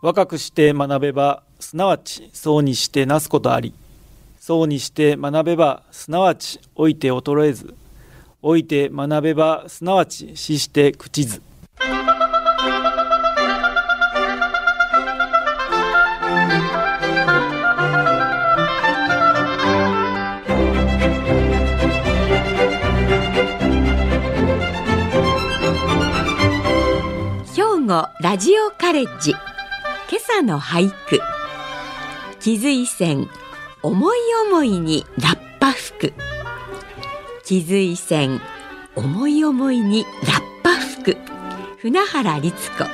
若くして学べば、すなわちそうにしてなすことあり。そうにして学べば、すなわち老いて衰えず。老いて学べば、すなわち死して朽ちず。兵庫ラジオカレッジ今朝の俳句。木随線思い思いにラッパ吹く。木随線思い思いにラッパ吹く。船原律子。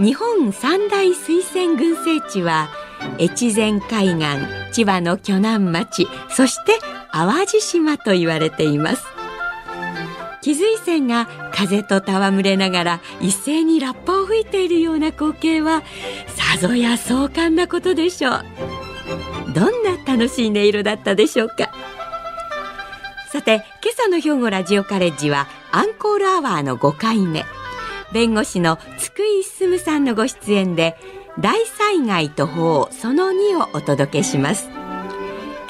日本三大水仙群生地は越前海岸千葉の鋸南町そして淡路島と言われています。木随線が風と戯れながら一斉にラッパを吹いているような光景はさぞや壮観なことでしょう。どんな楽しい音色だったでしょうか？さて今朝の兵庫ラジオカレッジはアンコールアワーの5回目。弁護士の津久井進さんのご出演で大災害と法その2をお届けします。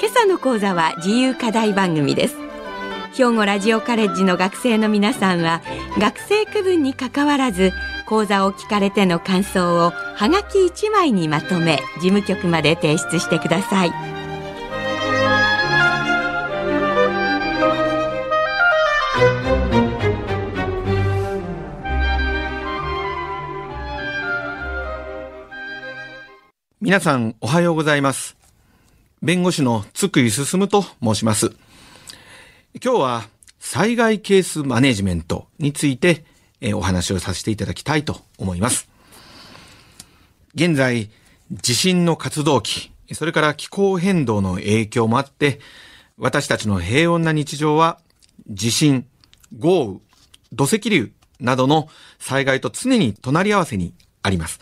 今朝の講座は自由課題番組です。兵庫ラジオカレッジの学生の皆さんは学生区分にかかわらず講座を聞かれての感想をはがき1枚にまとめ事務局まで提出してください皆さんおはようございます。弁護士の津久井進と申します。今日は災害ケースマネジメントについてえお話をさせていただきたいと思います。現在、地震の活動期、それから気候変動の影響もあって、私たちの平穏な日常は地震、豪雨、土石流などの災害と常に隣り合わせにあります。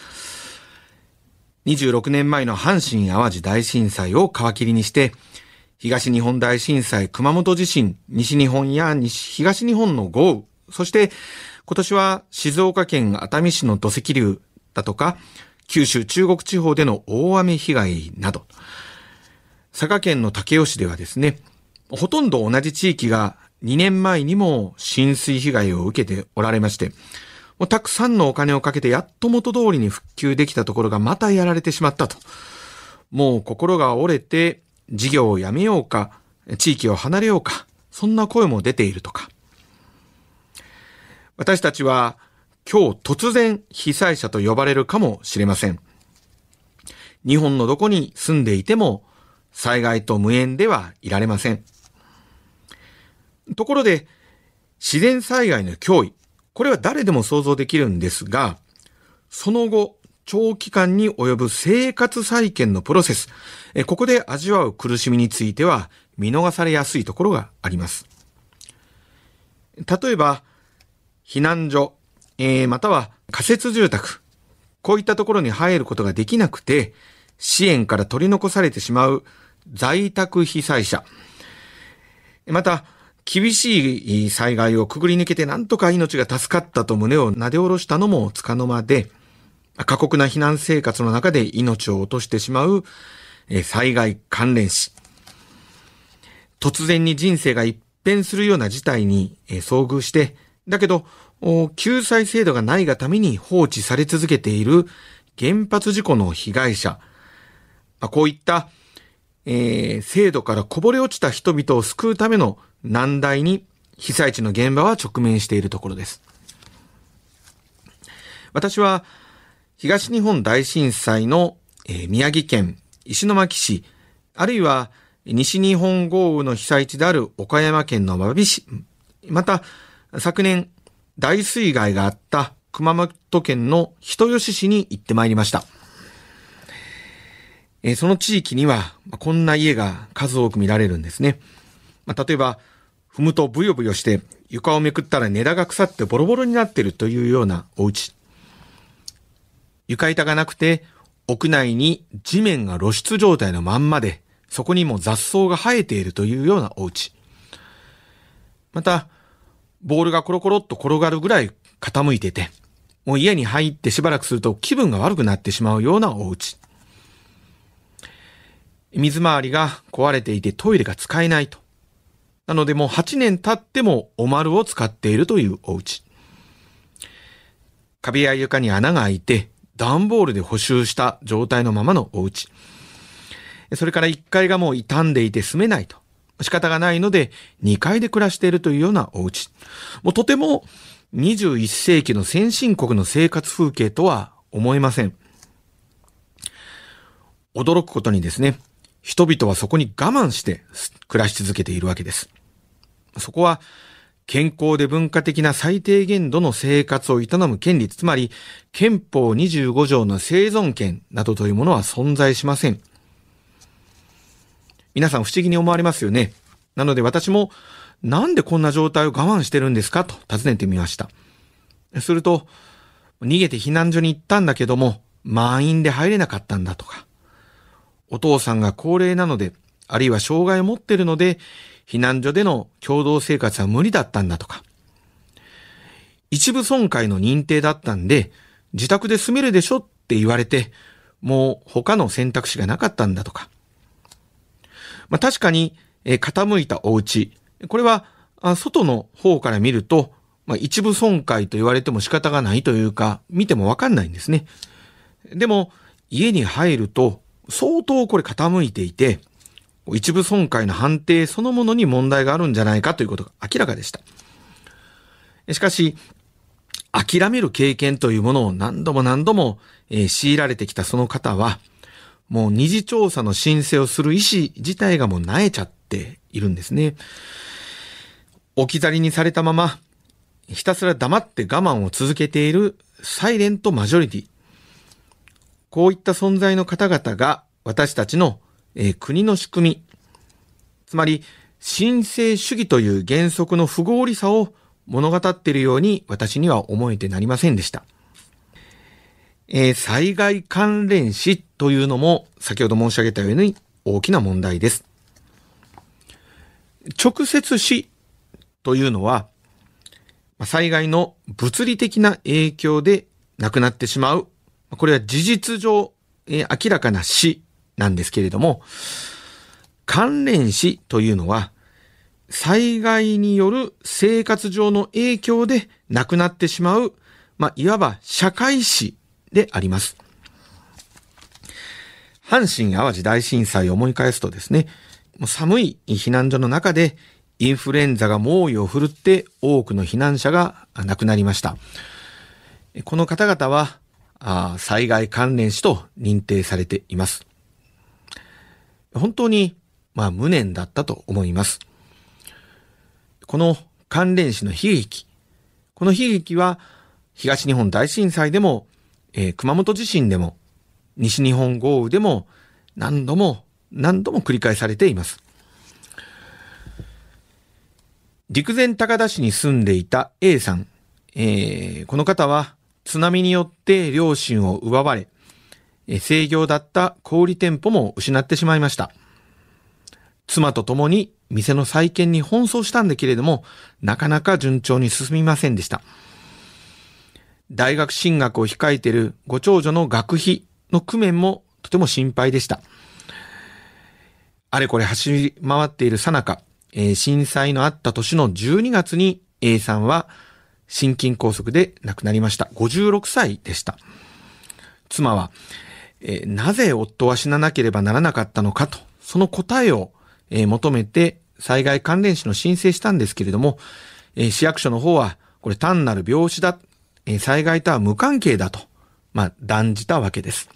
26年前の阪神淡路大震災を皮切りにして、東日本大震災、熊本地震、西日本や西東日本の豪雨、そして今年は静岡県熱海市の土石流だとか、九州中国地方での大雨被害など、佐賀県の武雄市ではですね、ほとんど同じ地域が2年前にも浸水被害を受けておられまして、もうたくさんのお金をかけてやっと元通りに復旧できたところがまたやられてしまったと。もう心が折れて事業をやめようか、地域を離れようか、そんな声も出ているとか。私たちは今日突然被災者と呼ばれるかもしれません。日本のどこに住んでいても災害と無縁ではいられません。ところで、自然災害の脅威、これは誰でも想像できるんですが、その後、長期間に及ぶ生活再建のプロセス、えここで味わう苦しみについては見逃されやすいところがあります。例えば、避難所、えーまたは仮設住宅、こういったところに入ることができなくて、支援から取り残されてしまう在宅被災者、また、厳しい災害をくぐり抜けてなんとか命が助かったと胸をなで下ろしたのもつかの間で、過酷な避難生活の中で命を落としてしまう災害関連死。突然に人生が一変するような事態に遭遇して、だけど、救済制度がないがために放置され続けている原発事故の被害者。まあこういった、えー制度からこぼれ落ちた人々を救うための難題に被災地の現場は直面しているところです。私は東日本大震災の、えー宮城県石巻市、あるいは西日本豪雨の被災地である岡山県の真備市、また昨年大水害があった熊本県の人吉市に行ってまいりました。えその地域にはこんな家が数多く見られるんですね。まあ例えば、踏むとブヨブヨして床をめくったら根田が腐ってボロボロになっているというようなお家。床板がなくて、屋内に地面が露出状態のまんまで、そこにも雑草が生えているというようなお家。また、ボールがコロコロっと転がるぐらい傾いてて、もう家に入ってしばらくすると気分が悪くなってしまうようなお家。水回りが壊れていてトイレが使えないと。なのでもう8年経ってもお丸を使っているというお家。壁や床に穴が開いて段ボールで補修した状態のままのお家。それから1階がもう傷んでいて住めないと。仕方がないので2階で暮らしているというようなお家。もうとても21世紀の先進国の生活風景とは思えません。驚くことにですね、人々はそこに我慢して暮らし続けているわけです。そこは健康で文化的な最低限度の生活を営む権利、つまり憲法25条の生存権などというものは存在しません。皆さん不思議に思われますよね。なので私もなんでこんな状態を我慢してるんですか？と尋ねてみました。すると、逃げて避難所に行ったんだけども、満員で入れなかったんだとか、お父さんが高齢なので、あるいは障害を持ってるので、避難所での共同生活は無理だったんだとか、一部損壊の認定だったんで、自宅で住めるでしょって言われて、もう他の選択肢がなかったんだとか。まあ確かに、え傾いたお家。これは、外の方から見ると、まあ一部損壊と言われても仕方がないというか、見てもわかんないんですね。でも、家に入ると、相当これ傾いていて、一部損壊の判定そのものに問題があるんじゃないかということが明らかでした。しかし、諦める経験というものを何度も何度も、えー、強いられてきたその方は、もう二次調査の申請をする意思自体がもう萎えちゃっているんですね。置き去りにされたまま、ひたすら黙って我慢を続けているサイレントマジョリティ。こういった存在の方々が私たちの、えー、国の仕組み、つまり神聖主義という原則の不合理さを物語っているように私には思えてなりませんでした。えー、災害関連死というのも先ほど申し上げたように大きな問題です。直接死というのは災害の物理的な影響で亡くなってしまうこれは事実上、えー、明らかな死なんですけれども、関連死というのは、災害による生活上の影響で亡くなってしまう、まあ、いわば社会死であります。阪神淡路大震災を思い返すとですね、もう寒い避難所の中でインフルエンザが猛威を振るって多くの避難者が亡くなりました。この方々はあ災害関連死と認定されています。本当に、まあ、無念だったと思います。この関連死の悲劇、この悲劇は東日本大震災でも、えー、熊本地震でも、西日本豪雨でも何度も何度も繰り返されています。陸前高田市に住んでいた A さん、えー、この方は津波によって両親を奪われ、制御だった小売店舗も失ってしまいました。妻と共に店の再建に奔走したんだけれども、なかなか順調に進みませんでした。大学進学を控えているご長女の学費の工面もとても心配でした。あれこれ走り回っているさなか、震災のあった年の12月に A さんは心筋梗塞で亡くなりました。56歳でした。妻は、えー、なぜ夫は死ななければならなかったのかと、その答えを、えー、求めて災害関連死の申請したんですけれども、えー、市役所の方は、これ単なる病死だ、え災害とは無関係だと、まあ、断じたわけです。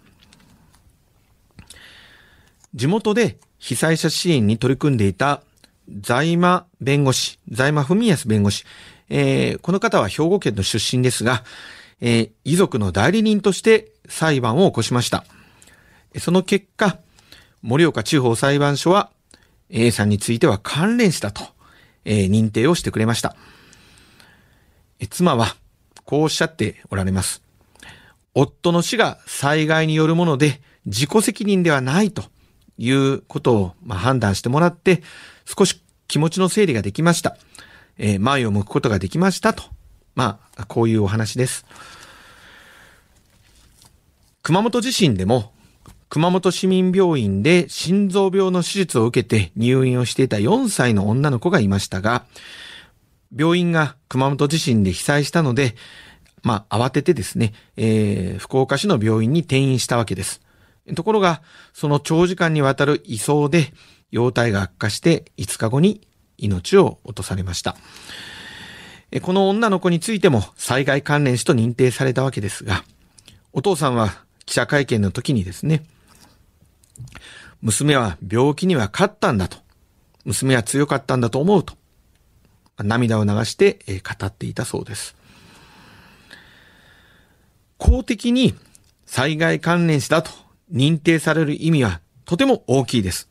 地元で被災者支援に取り組んでいた在間弁護士、在間文康弁護士、えー、この方は兵庫県の出身ですが、えー、遺族の代理人として裁判を起こしました。その結果、盛岡地方裁判所は A さんについては関連したと、えー、認定をしてくれました。妻はこうおっしゃっておられます。夫の死が災害によるもので自己責任ではないということを、まあ、判断してもらって少し気持ちの整理ができました。えー、前を向くことができましたと。まあ、こういうお話です。熊本地震でも、熊本市民病院で心臓病の手術を受けて入院をしていた4歳の女の子がいましたが、病院が熊本地震で被災したので、まあ、慌ててですね、えー、福岡市の病院に転院したわけです。ところが、その長時間にわたる移送で、容体が悪化して5日後に命を落とされました。この女の子についても災害関連死と認定されたわけですが、お父さんは記者会見の時にですね、娘は病気には勝ったんだと。娘は強かったんだと思うと。涙を流して語っていたそうです。公的に災害関連死だと認定される意味はとても大きいです。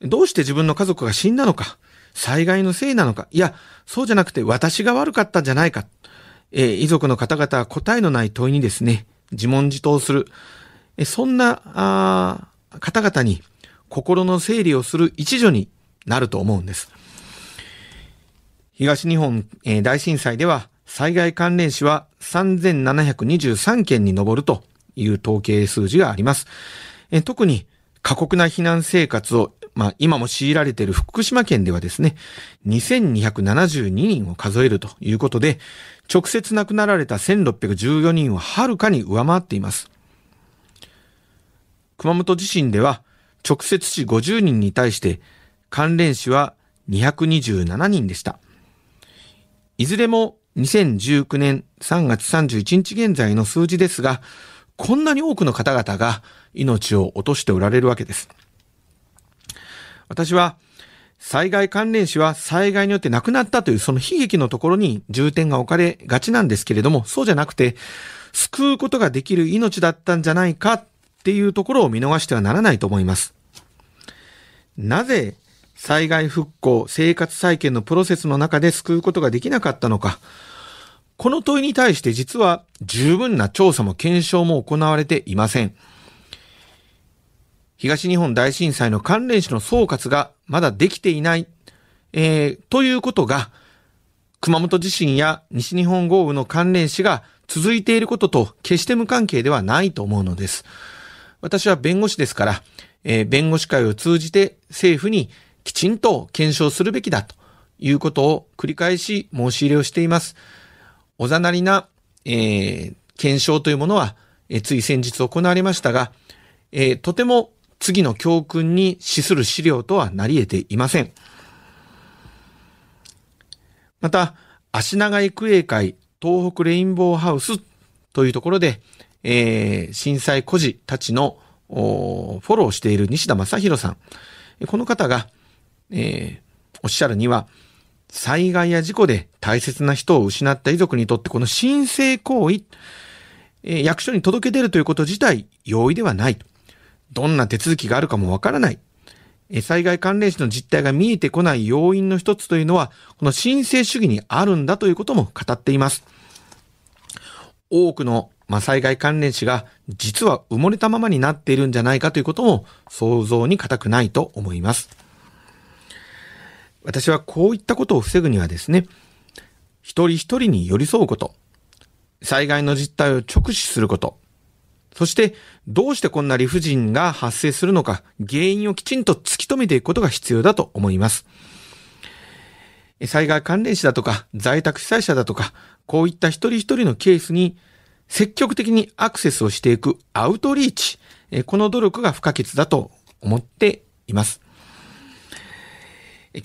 どうして自分の家族が死んだのか、災害のせいなのか、いや、そうじゃなくて私が悪かったんじゃないか、えー、遺族の方々は答えのない問いにですね、自問自答する、えそんなあ方々に心の整理をする一助になると思うんです。東日本、大震災では災害関連死は3723件に上るという統計数字があります。特に過酷な避難生活をまあ、今も強いられている福島県ではですね、2272人を数えるということで、直接亡くなられた1614人をはるかに上回っています。熊本地震では、直接死50人に対して関連死は227人でした。いずれも2019年3月31日現在の数字ですが、こんなに多くの方々が命を落としておられるわけです。私は、災害関連死は災害によって亡くなったというその悲劇のところに重点が置かれがちなんですけれども、そうじゃなくて、救うことができる命だったんじゃないかっていうところを見逃してはならないと思います。なぜ災害復興、生活再建のプロセスの中で救うことができなかったのか。この問いに対して実は十分な調査も検証も行われていません。東日本大震災の関連死の総括がまだできていない、えー、ということが、熊本地震や西日本豪雨の関連死が続いていることと決して無関係ではないと思うのです。私は弁護士ですから、えー、弁護士会を通じて政府にきちんと検証するべきだということを繰り返し申し入れをしています。おざなりな、えー、検証というものは、えー、つい先日行われましたが、えー、とても次の教訓に資する資料とはなり得ていません。また、足長育英会東北レインボーハウスというところで、えー、震災孤児たちのフォローしている西田正宏さん。この方が、えー、おっしゃるには、災害や事故で大切な人を失った遺族にとってこの申請行為、えー、役所に届け出るということ自体容易ではない。どんな手続きがあるかもわからない。災害関連死の実態が見えてこない要因の一つというのは、この申請主義にあるんだということも語っています。多くの、まあ災害関連死が実は埋もれたままになっているんじゃないかということも想像に難くないと思います。私はこういったことを防ぐにはですね、一人一人に寄り添うこと、災害の実態を直視すること、そして、どうしてこんな理不尽が発生するのか、原因をきちんと突き止めていくことが必要だと思います。災害関連死だとか、在宅被災者だとか、こういった一人一人のケースに積極的にアクセスをしていくアウトリーチ、えこの努力が不可欠だと思っています。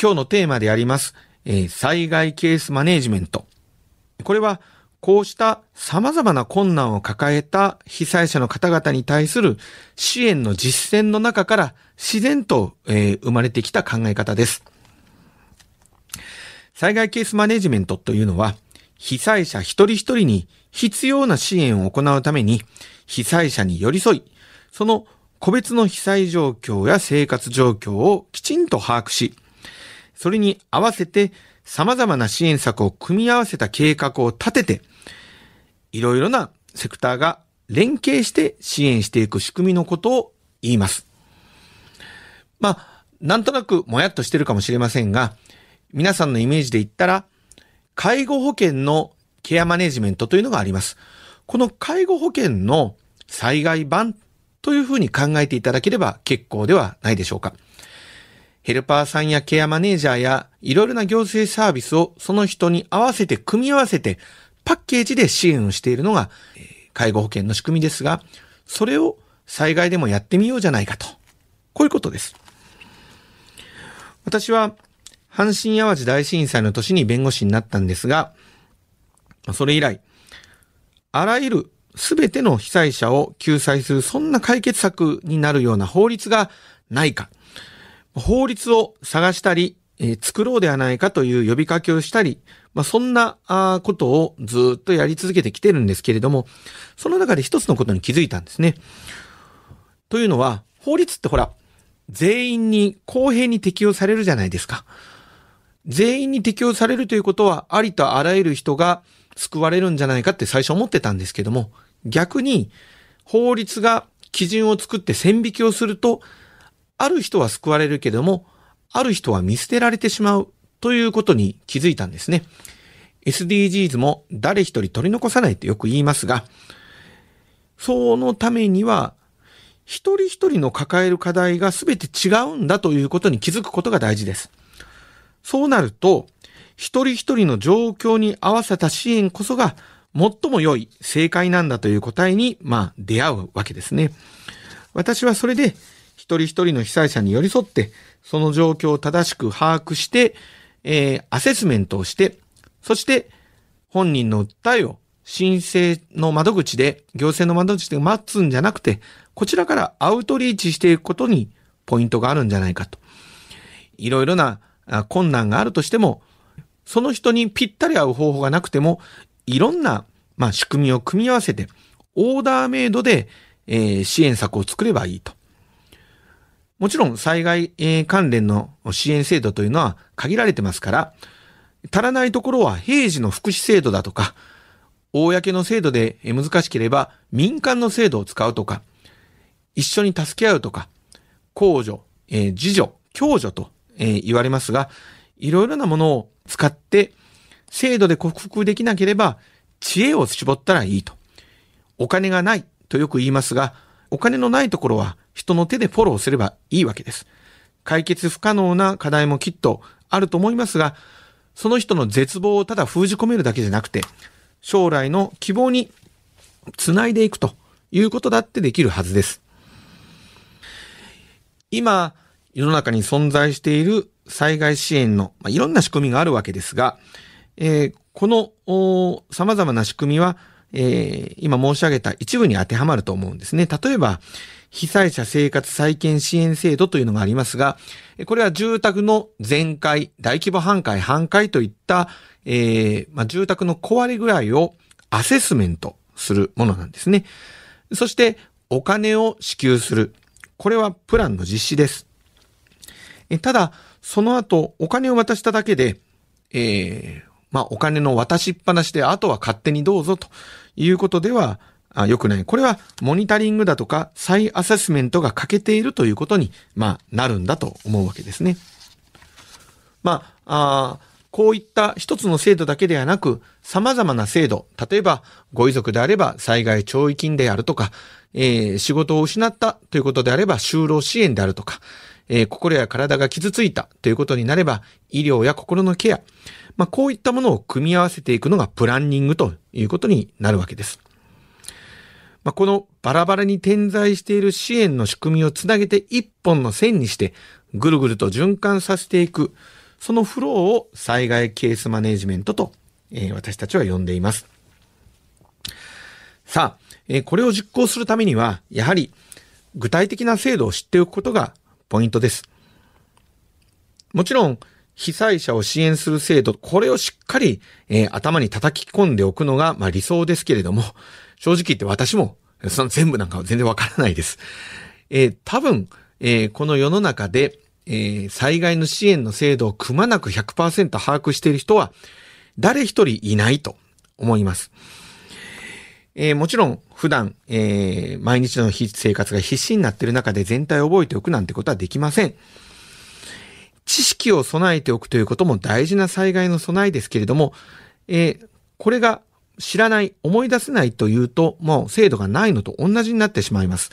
今日のテーマであります、え災害ケースマネジメント。これはこうした様々な困難を抱えた被災者の方々に対する支援の実践の中から自然と、え、生まれてきた考え方です。災害ケースマネジメントというのは、被災者一人一人に必要な支援を行うために、被災者に寄り添い、その個別の被災状況や生活状況をきちんと把握し、それに合わせて様々な支援策を組み合わせた計画を立てて、いろいろなセクターが連携して支援していく仕組みのことを言います。まあ、なんとなくもやっとしてるかもしれませんが、皆さんのイメージで言ったら、介護保険のケアマネジメントというのがあります。この介護保険の災害版というふうに考えていただければ結構ではないでしょうか。ヘルパーさんやケアマネージャーやいろいろな行政サービスをその人に合わせて組み合わせてパッケージで支援をしているのが介護保険の仕組みですが、それを災害でもやってみようじゃないかと。こういうことです。私は阪神淡路大震災の年に弁護士になったんですが、それ以来、あらゆるすべての被災者を救済するそんな解決策になるような法律がないか、法律を探したり、えー、作ろうではないかという呼びかけをしたり、まあ、そんなことをずっとやり続けてきてるんですけれども、その中で一つのことに気づいたんですね。というのは、法律ってほら、全員に公平に適用されるじゃないですか。全員に適用されるということは、ありとあらゆる人が救われるんじゃないかって最初思ってたんですけども、逆に法律が基準を作って線引きをすると、ある人は救われるけども、ある人は見捨てられてしまうということに気づいたんですね。SDGs も誰一人取り残さないとよく言いますが、そのためには、一人一人の抱える課題が全て違うんだということに気づくことが大事です。そうなると、一人一人の状況に合わせた支援こそが最も良い正解なんだという答えに、まあ、出会うわけですね。私はそれで、一人一人の被災者に寄り添って、その状況を正しく把握して、えー、アセスメントをして、そして本人の訴えを申請の窓口で、行政の窓口で待つんじゃなくて、こちらからアウトリーチしていくことにポイントがあるんじゃないかと。いろいろな困難があるとしても、その人にぴったり合う方法がなくても、いろんな、まあ、仕組みを組み合わせて、オーダーメイドで、えー、支援策を作ればいいと。もちろん災害、えー、関連の支援制度というのは限られてますから、足らないところは平時の福祉制度だとか、公の制度で難しければ民間の制度を使うとか、一緒に助け合うとか、公助、えー、自助、共助と、えー、言われますが、いろいろなものを使って制度で克服できなければ知恵を絞ったらいいと。お金がないとよく言いますが、お金のないところは人の手でフォローすればいいわけです。解決不可能な課題もきっとあると思いますが、その人の絶望をただ封じ込めるだけじゃなくて、将来の希望につないでいくということだってできるはずです。今、世の中に存在している災害支援の、まあ、いろんな仕組みがあるわけですが、えー、この様々な仕組みは、えー、今申し上げた一部に当てはまると思うんですね。例えば、被災者生活再建支援制度というのがありますが、これは住宅の全壊、大規模半壊、半壊といった、えーまあ、住宅の壊れ具合をアセスメントするものなんですね。そして、お金を支給する。これはプランの実施です。ただ、その後、お金を渡しただけで、えー、まあ、お金の渡しっぱなしで、あとは勝手にどうぞということでは、あ良くない。これは、モニタリングだとか、再アセスメントが欠けているということに、まあ、なるんだと思うわけですね。まあ、あこういった一つの制度だけではなく、様々な制度、例えば、ご遺族であれば災害懲役金であるとか、えー、仕事を失ったということであれば就労支援であるとか、えー、心や体が傷ついたということになれば、医療や心のケア、まあ、こういったものを組み合わせていくのがプランニングということになるわけです。まあ、このバラバラに点在している支援の仕組みをつなげて一本の線にして、ぐるぐると循環させていく、そのフローを災害ケースマネジメントと、えー、私たちは呼んでいます。さあ、えこれを実行するためには、やはり具体的な制度を知っておくことがポイントです。もちろん、被災者を支援する制度、これをしっかり、えー、頭に叩き込んでおくのが、まあ、理想ですけれども、正直言って私も、その全部なんかは全然わからないです。えー、多分、えー、この世の中で、えー、災害の支援の制度をくまなく100%把握している人は、誰一人いないと思います。えー、もちろん普段、えー、毎日の生活が必死になっている中で全体を覚えておくなんてことはできません。知識を備えておくということも大事な災害の備えですけれども、えー、これが知らない、思い出せないというと、もう制度がないのと同じになってしまいます。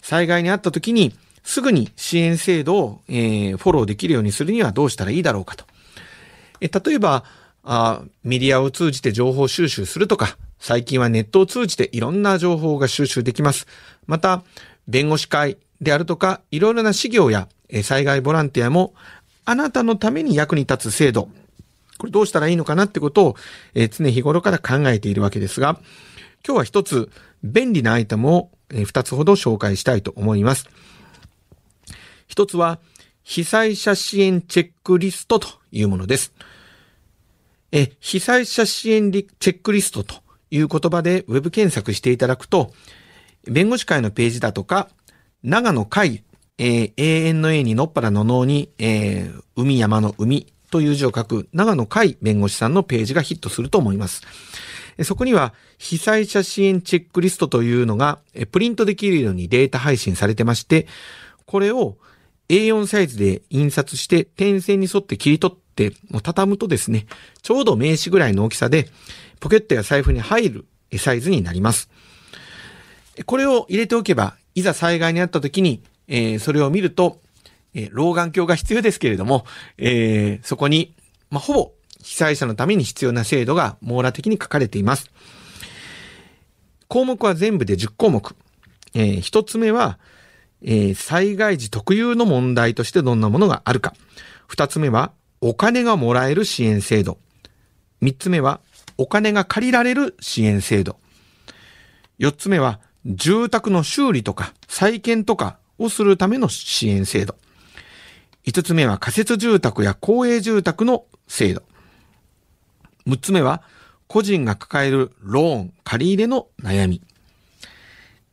災害にあった時に、すぐに支援制度を、えー、フォローできるようにするにはどうしたらいいだろうかと。え例えばあ、メディアを通じて情報収集するとか、最近はネットを通じていろんな情報が収集できます。また、弁護士会であるとか、いろいろな事業や災害ボランティアも、あなたのために役に立つ制度、これどうしたらいいのかなってことを、え常日頃から考えているわけですが、今日は一つ便利なアイテムを二つほど紹介したいと思います。一つは、被災者支援チェックリストというものです。え、被災者支援チェックリストという言葉でウェブ検索していただくと、弁護士会のページだとか、長野会、えー、永遠の A にのっぱらの脳に、えー、海山の海という字を書く長野会弁護士さんのページがヒットすると思います。そこには被災者支援チェックリストというのがプリントできるようにデータ配信されてまして、これを A4 サイズで印刷して点線に沿って切り取って畳むとですね、ちょうど名刺ぐらいの大きさでポケットや財布に入るサイズになります。これを入れておけば、いざ災害にあった時に、えー、それを見ると、えー、老眼鏡が必要ですけれども、えー、そこに、まあ、ほぼ被災者のために必要な制度が網羅的に書かれています。項目は全部で10項目。えー、一つ目は、えー、災害時特有の問題としてどんなものがあるか。二つ目は、お金がもらえる支援制度。三つ目は、お金が借りられる支援制度。四つ目は、住宅の修理とか再建とかをするための支援制度。五つ目は仮設住宅や公営住宅の制度。六つ目は個人が抱えるローン、借り入れの悩み。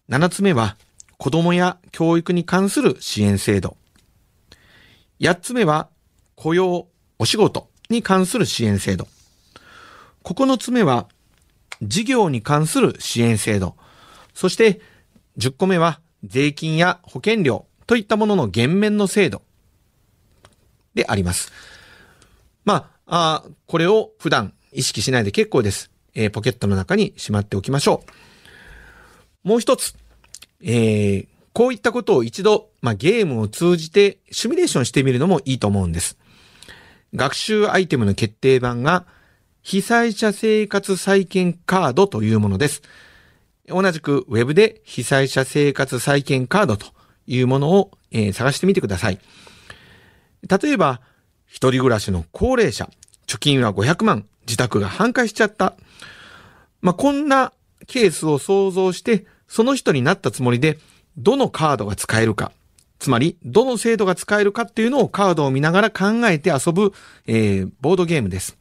七つ目は子供や教育に関する支援制度。八つ目は雇用、お仕事に関する支援制度。九つ目は事業に関する支援制度。そして、10個目は、税金や保険料といったものの減免の制度であります。まあ、あこれを普段意識しないで結構です。えー、ポケットの中にしまっておきましょう。もう一つ、えー、こういったことを一度、まあ、ゲームを通じてシミュレーションしてみるのもいいと思うんです。学習アイテムの決定版が、被災者生活再建カードというものです。同じく Web で被災者生活再建カードというものを、えー、探してみてください。例えば、一人暮らしの高齢者、貯金は500万、自宅が半壊しちゃった。まあ、こんなケースを想像して、その人になったつもりで、どのカードが使えるか、つまり、どの制度が使えるかっていうのをカードを見ながら考えて遊ぶ、えー、ボードゲームです。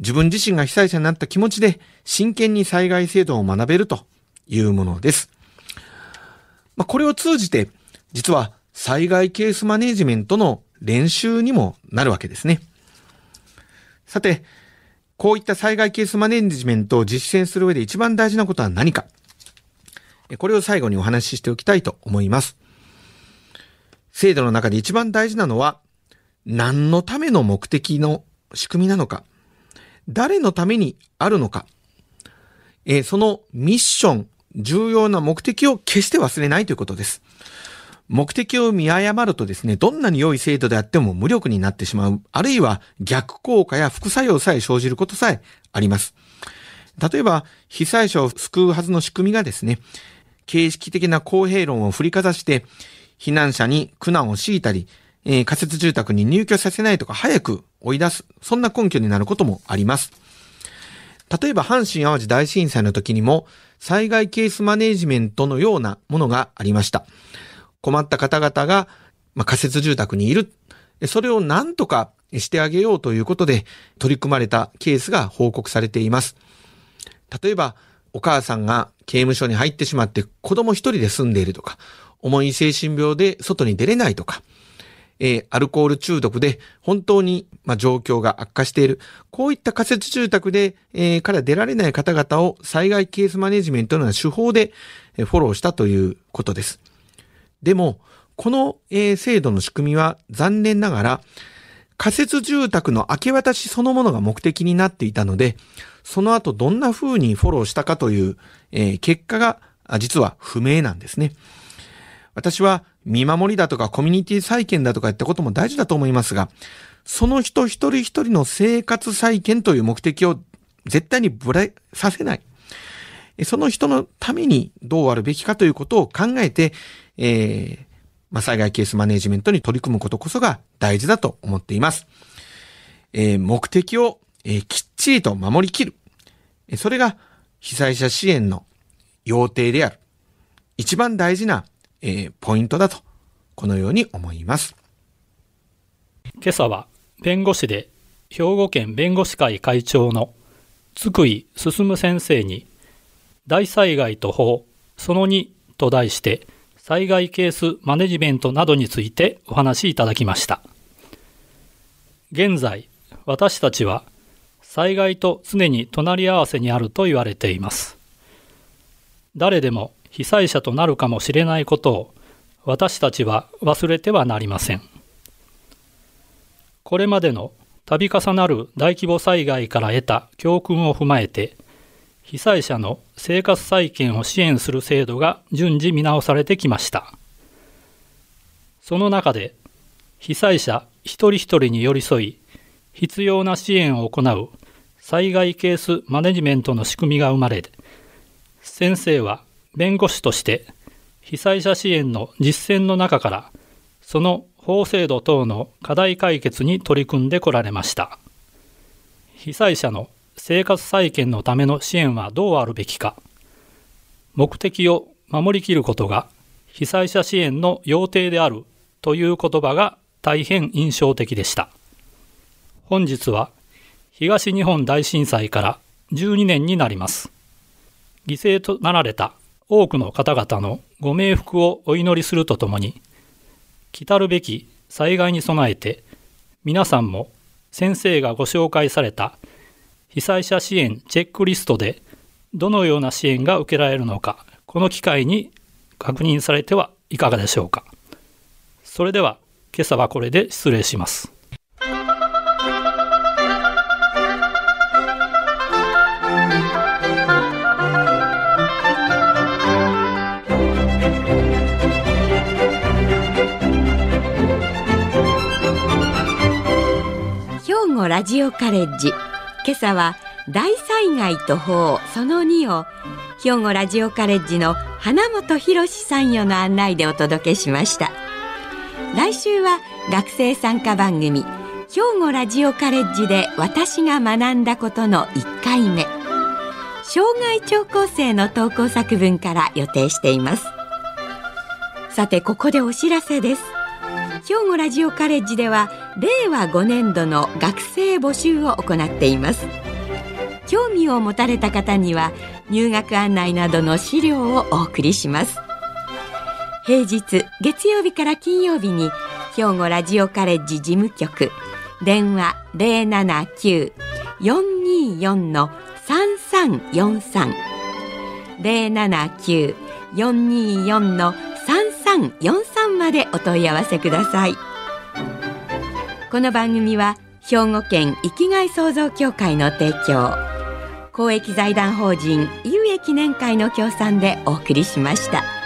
自分自身が被災者になった気持ちで真剣に災害制度を学べるというものです。まあ、これを通じて、実は災害ケースマネジメントの練習にもなるわけですね。さて、こういった災害ケースマネジメントを実践する上で一番大事なことは何かこれを最後にお話ししておきたいと思います。制度の中で一番大事なのは、何のための目的の仕組みなのか誰のためにあるのか、えー、そのミッション、重要な目的を決して忘れないということです。目的を見誤るとですね、どんなに良い制度であっても無力になってしまう、あるいは逆効果や副作用さえ生じることさえあります。例えば、被災者を救うはずの仕組みがですね、形式的な公平論を振りかざして、避難者に苦難を強いたり、えー、仮設住宅に入居させないとか早く追い出す、そんな根拠になることもあります。例えば阪神淡路大震災の時にも災害ケースマネジメントのようなものがありました。困った方々が、まあ、仮設住宅にいる。それを何とかしてあげようということで取り組まれたケースが報告されています。例えば、お母さんが刑務所に入ってしまって子供一人で住んでいるとか、重い精神病で外に出れないとか、えー、アルコール中毒で本当に、まあ、状況が悪化している。こういった仮設住宅で、えー、から出られない方々を災害ケースマネジメントのような手法で、えー、フォローしたということです。でも、この、えー、制度の仕組みは残念ながら、仮設住宅の明け渡しそのものが目的になっていたので、その後どんな風にフォローしたかという、えー結果が実は不明なんですね。私は見守りだとかコミュニティ再建だとかってことも大事だと思いますが、その人一人一人の生活再建という目的を絶対にぶれさせない。その人のためにどうあるべきかということを考えて、えーまあ、災害ケースマネジメントに取り組むことこそが大事だと思っています。えー目的を、えーきっちりと守りきる。それが被災者支援の要諦である。一番大事な、えーポイントだと、このように思います。今朝は弁護士で兵庫県弁護士会会長の津久井進先生に大災害と法その2と題して災害ケースマネジメントなどについてお話しいただきました。現在私たちは災害と常に隣り合わせにあると言われています。誰でも被災者となるかもしれないことを私たちは忘れてはなりません。これまでの度重なる大規模災害から得た教訓を踏まえて、被災者の生活再建を支援する制度が順次見直されてきました。その中で、被災者一人一人に寄り添い、必要な支援を行う災害ケースマネジメントの仕組みが生まれ、先生は弁護士として被災者支援の実践の中からその法制度等の課題解決に取り組んでこられました。被災者の生活再建のための支援はどうあるべきか。目的を守りきることが被災者支援の要諦であるという言葉が大変印象的でした。本日は東日本大震災から12年になります。犠牲となられた多くの方々のご冥福をお祈りするとともに、来るべき災害に備えて、皆さんも先生がご紹介された被災者支援チェックリストでどのような支援が受けられるのか、この機会に確認されてはいかがでしょうか。それでは今朝はこれで失礼します。ラジオカレッジ。今朝は大災害と法その2を兵庫ラジオカレッジの花本博参与の案内でお届けしました。来週は学生参加番組兵庫ラジオカレッジで私が学んだことの1回目。障害聴講生の投稿作文から予定しています。さてここでお知らせです。兵庫ラジオカレッジでは令和5年度の学生募集を行っています。興味を持たれた方には入学案内などの資料をお送りします。平日月曜日から金曜日に兵庫ラジオカレッジ事務局電話079-424の3343 079-424の3343までお問い合わせください。この番組は兵庫県生きがい創造協会の提供公益財団法人有益記念会の協賛でお送りしました。